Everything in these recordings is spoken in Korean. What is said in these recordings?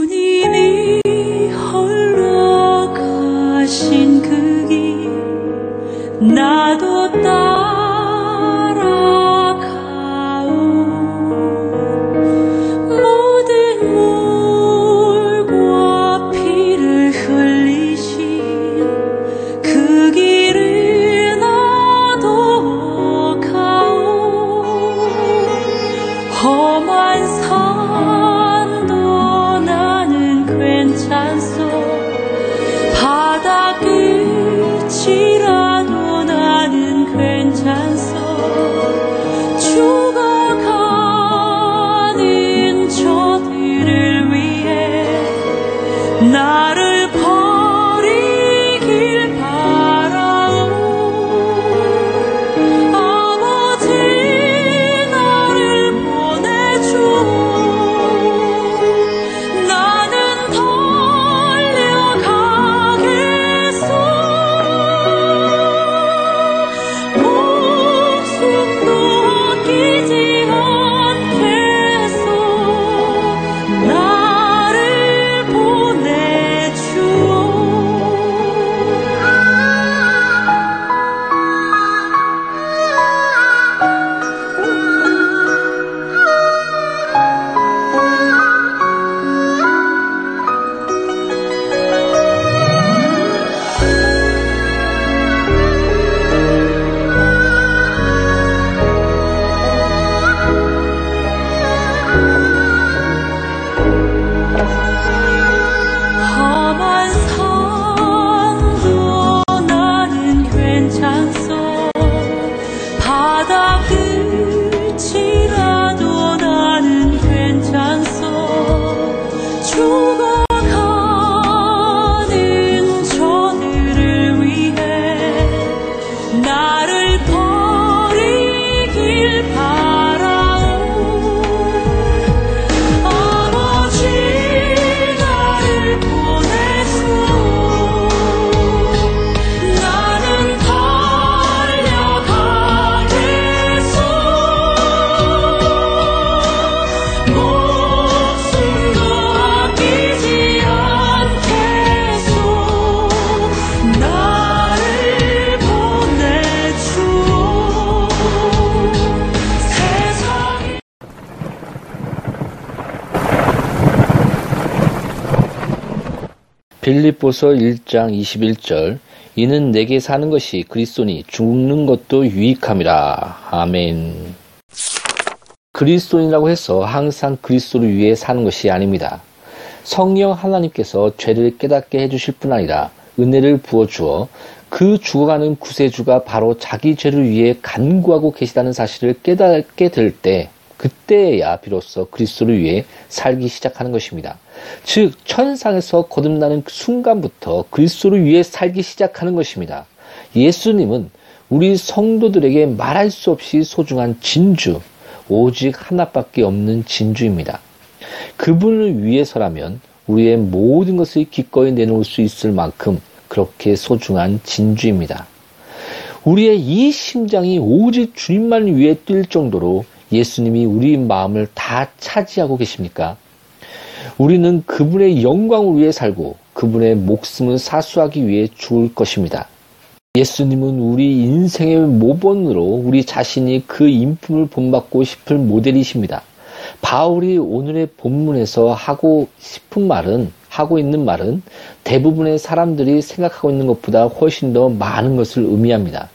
주님이 홀로 가신 그 길. 나도 따 빌립보서 1장 21절 이는 내게 사는 것이 그리스도니 죽는 것도 유익함이라. 아멘. 그리스도인이라고 해서 항상 그리스도를 위해 사는 것이 아닙니다. 성령 하나님께서 죄를 깨닫게 해주실 뿐 아니라 은혜를 부어주어 그 죽어가는 구세주가 바로 자기 죄를 위해 간구하고 계시다는 사실을 깨닫게 될 때 그때야 비로소 그리스도를 위해 살기 시작하는 것입니다. 즉 천상에서 거듭나는 그 순간부터 그리스도를 위해 살기 시작하는 것입니다. 예수님은 우리 성도들에게 말할 수 없이 소중한 진주, 오직 하나밖에 없는 진주입니다. 그분을 위해서라면 우리의 모든 것을 기꺼이 내놓을 수 있을 만큼 그렇게 소중한 진주입니다. 우리의 이 심장이 오직 주님만을 위해 뛸 정도로 예수님이 우리 마음을 다 차지하고 계십니까? 우리는 그분의 영광을 위해 살고 그분의 목숨을 사수하기 위해 죽을 것입니다. 예수님은 우리 인생의 모본으로 우리 자신이 그 인품을 본받고 싶을 모델이십니다. 바울이 오늘의 본문에서 하고 싶은 말은 하고 있는 말은 대부분의 사람들이 생각하고 있는 것보다 훨씬 더 많은 것을 의미합니다.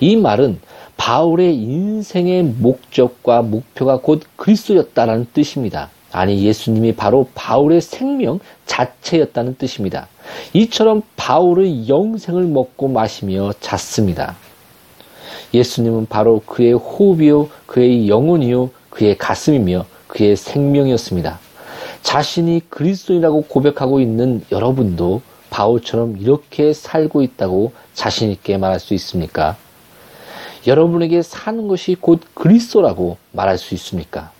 이 말은 바울의 인생의 목적과 목표가 곧 그리스도였다라는 뜻입니다. 아니 예수님이 바로 바울의 생명 자체였다는 뜻입니다. 이처럼 바울의 영생을 먹고 마시며 잤습니다. 예수님은 바로 그의 호흡이요, 그의 영혼이요, 그의 가슴이며 그의 생명이었습니다. 자신이 그리스도인이라고 고백하고 있는 여러분도 바울처럼 이렇게 살고 있다고 자신있게 말할 수 있습니까? 여러분에게 사는 것이 곧 그리스도라고 말할 수 있습니까?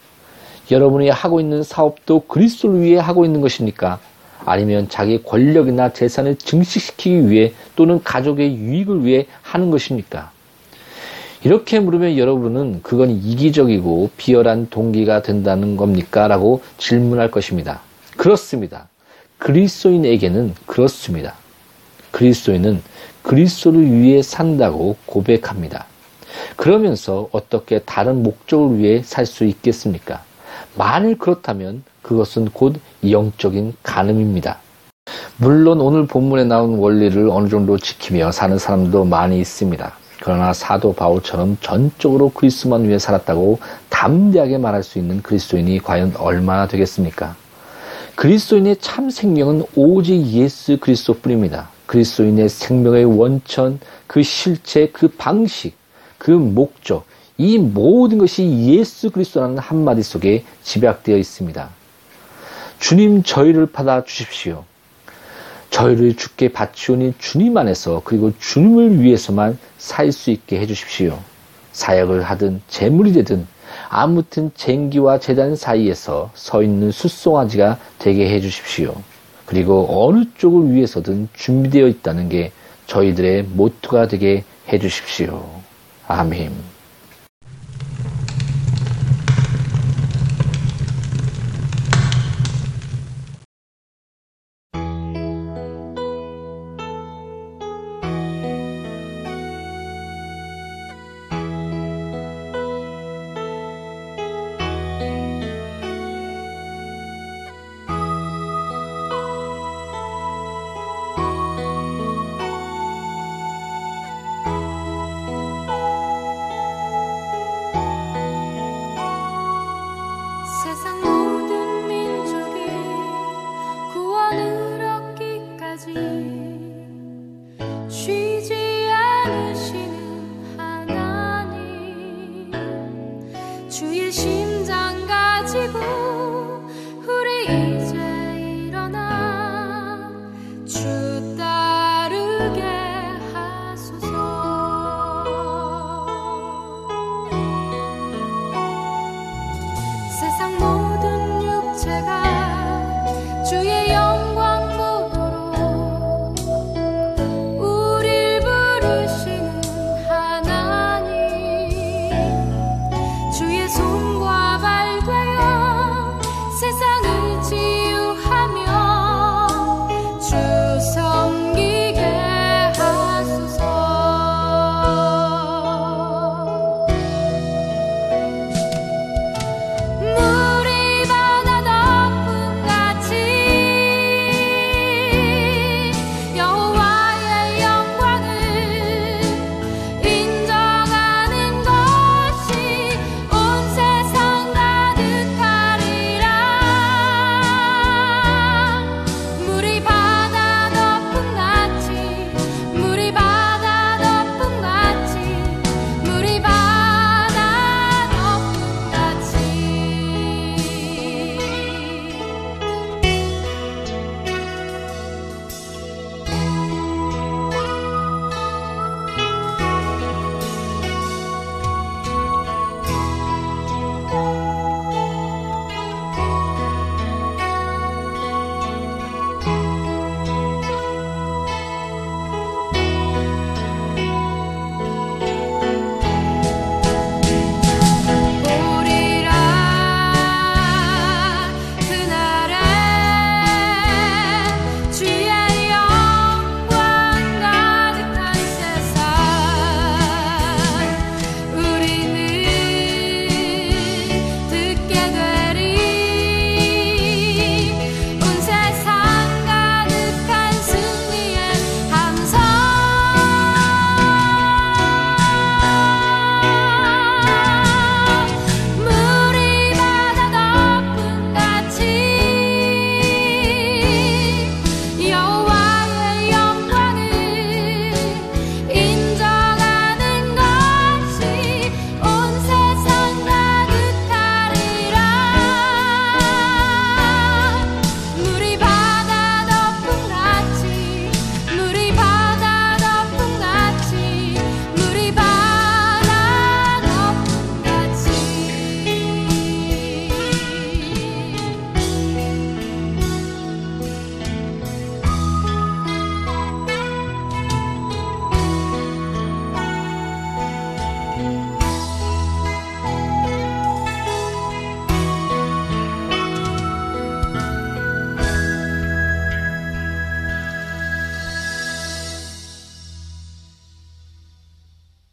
여러분이 하고 있는 사업도 그리스도를 위해 하고 있는 것입니까? 아니면 자기 권력이나 재산을 증식시키기 위해 또는 가족의 유익을 위해 하는 것입니까? 이렇게 물으면 여러분은 그건 이기적이고 비열한 동기가 된다는 겁니까? 라고 질문할 것입니다. 그렇습니다. 그리스도인에게는 그렇습니다. 그리스도인은 그리스도를 위해 산다고 고백합니다. 그러면서 어떻게 다른 목적을 위해 살 수 있겠습니까? 만일 그렇다면 그것은 곧 영적인 간음입니다. 물론 오늘 본문에 나온 원리를 어느 정도 지키며 사는 사람도 많이 있습니다. 그러나 사도 바울처럼 전적으로 그리스도만 위해 살았다고 담대하게 말할 수 있는 그리스도인이 과연 얼마나 되겠습니까? 그리스도인의 참 생명은 오직 예수 그리스도뿐입니다. 그리스도인의 생명의 원천, 그 실체, 그 방식, 그 목적, 이 모든 것이 예수 그리스도라는 한마디 속에 집약되어 있습니다. 주님 저희를 받아 주십시오. 저희를 주께 바치오니 주님 안에서 그리고 주님을 위해서만 살 수 있게 해주십시오. 사역을 하든 재물이 되든 아무튼 쟁기와 재단 사이에서 서 있는 숫송아지가 되게 해주십시오. 그리고 어느 쪽을 위해서든 준비되어 있다는 게 저희들의 모토가 되게 해주십시오. 아멘.